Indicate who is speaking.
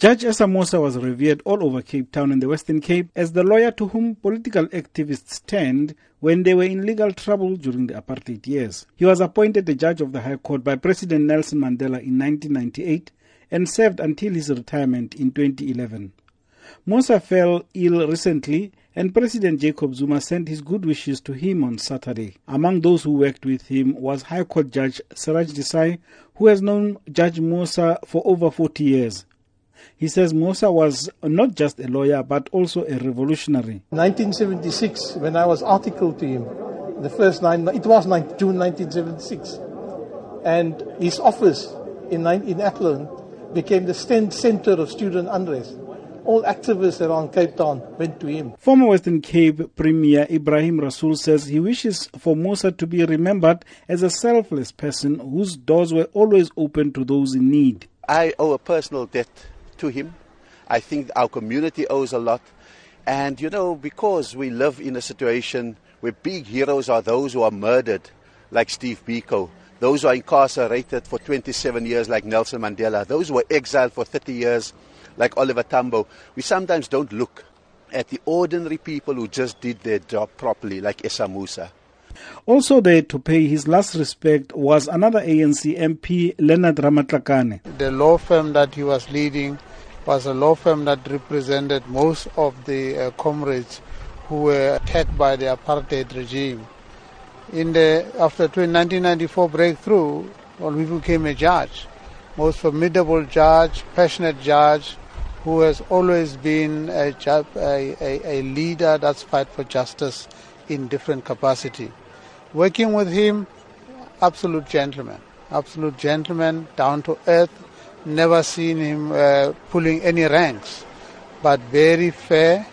Speaker 1: Judge Moosa was revered all over Cape Town and the Western Cape as the lawyer to whom political activists turned when they were in legal trouble during the apartheid years. He was appointed a judge of the High Court by President Nelson Mandela in 1998 and served until his retirement in 2011. Moosa fell ill recently and President Jacob Zuma sent his good wishes to him on Saturday. Among those who worked with him was High Court Judge Siraj Desai, who has known Judge Moosa for over 40 years. He says Moosa was not just a lawyer but also a revolutionary.
Speaker 2: 1976, when I was articled to him, the first nine, it was June 1976, and his office in, in Athlone became the center of student unrest. All activists around Cape Town went to him.
Speaker 1: Former Western Cape Premier Ebrahim Rasool says he wishes for Moosa to be remembered as a selfless person whose doors were always open to those in need.
Speaker 3: I owe a personal debt to him. I think our community owes a lot. And you know, because we live in a situation where big heroes are those who are murdered, like Steve Biko, those who are incarcerated for 27 years, like Nelson Mandela, those who were exiled for 30 years, like Oliver Tambo, we sometimes don't look at the ordinary people who just did their job properly, like Essa Moosa.
Speaker 1: Also there to pay his last respect was another ANC MP, Leonard Ramatlakane.
Speaker 4: The law firm that he was leading was a law firm that represented most of the uh, comrades who were attacked by the apartheid regime. In the after 1994 breakthrough, well, we became a judge, most formidable judge, passionate judge, who has always been a, a, a, a leader that's fight for justice in different capacity. Working with him, absolute gentleman, absolute gentleman, down to earth, never seen him uh, pulling any ranks, but very fair,